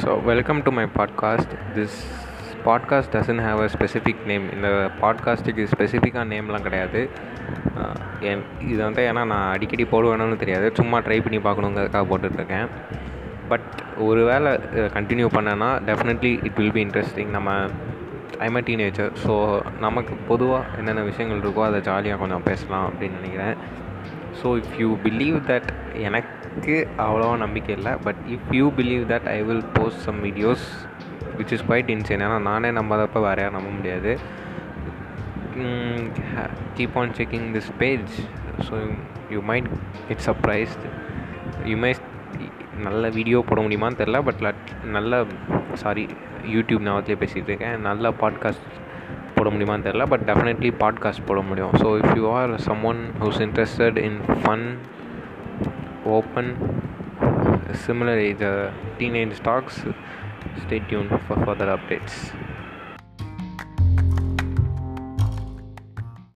So, welcome to my podcast. This podcast doesn't have a specific name இந்த பாட்காஸ்ட்டுக்கு ஸ்பெசிஃபிக்காக நேம்லாம் கிடையாது. என் இது வந்து ஏன்னா நான் அடிக்கடி போடுவேணும்னு தெரியாது. சும்மா ட்ரை பண்ணி பார்க்கணுங்கிறதுக்காக போட்டுட்ருக்கேன். பட் ஒரு வேளை கண்டினியூ பண்ணேன்னா definitely it will be interesting நம்ம ஐம் அ டீனேஜர் ஸோ நமக்கு பொதுவாக என்னென்ன விஷயங்கள் இருக்கோ அதை ஜாலியாக கொஞ்சம் பேசலாம் அப்படின்னு நினைக்கிறேன். So if you believe that எனக்கு அவ்வளோவா நம்பிக்கை இல்லை but if you believe that I will post some videos which is quite insane ஏன்னா நானே நம்பாதப்போ வேற யாரும் நம்ப முடியாது. Keep on checking this page so you might it surprised you my நல்ல வீடியோ போட முடியுமான்னு தெரில பட் நல்ல சாரி யூடியூப் நான் பேசிகிட்டு இருக்கேன். நல்ல பாட்காஸ்ட் போட முடியுமான்னு தெரில பட் டெஃபினெட்லி பாட்காஸ்ட் போட முடியும். So if you are someone who's interested in fun open similar age uh, teenage talks stay tuned for further updates.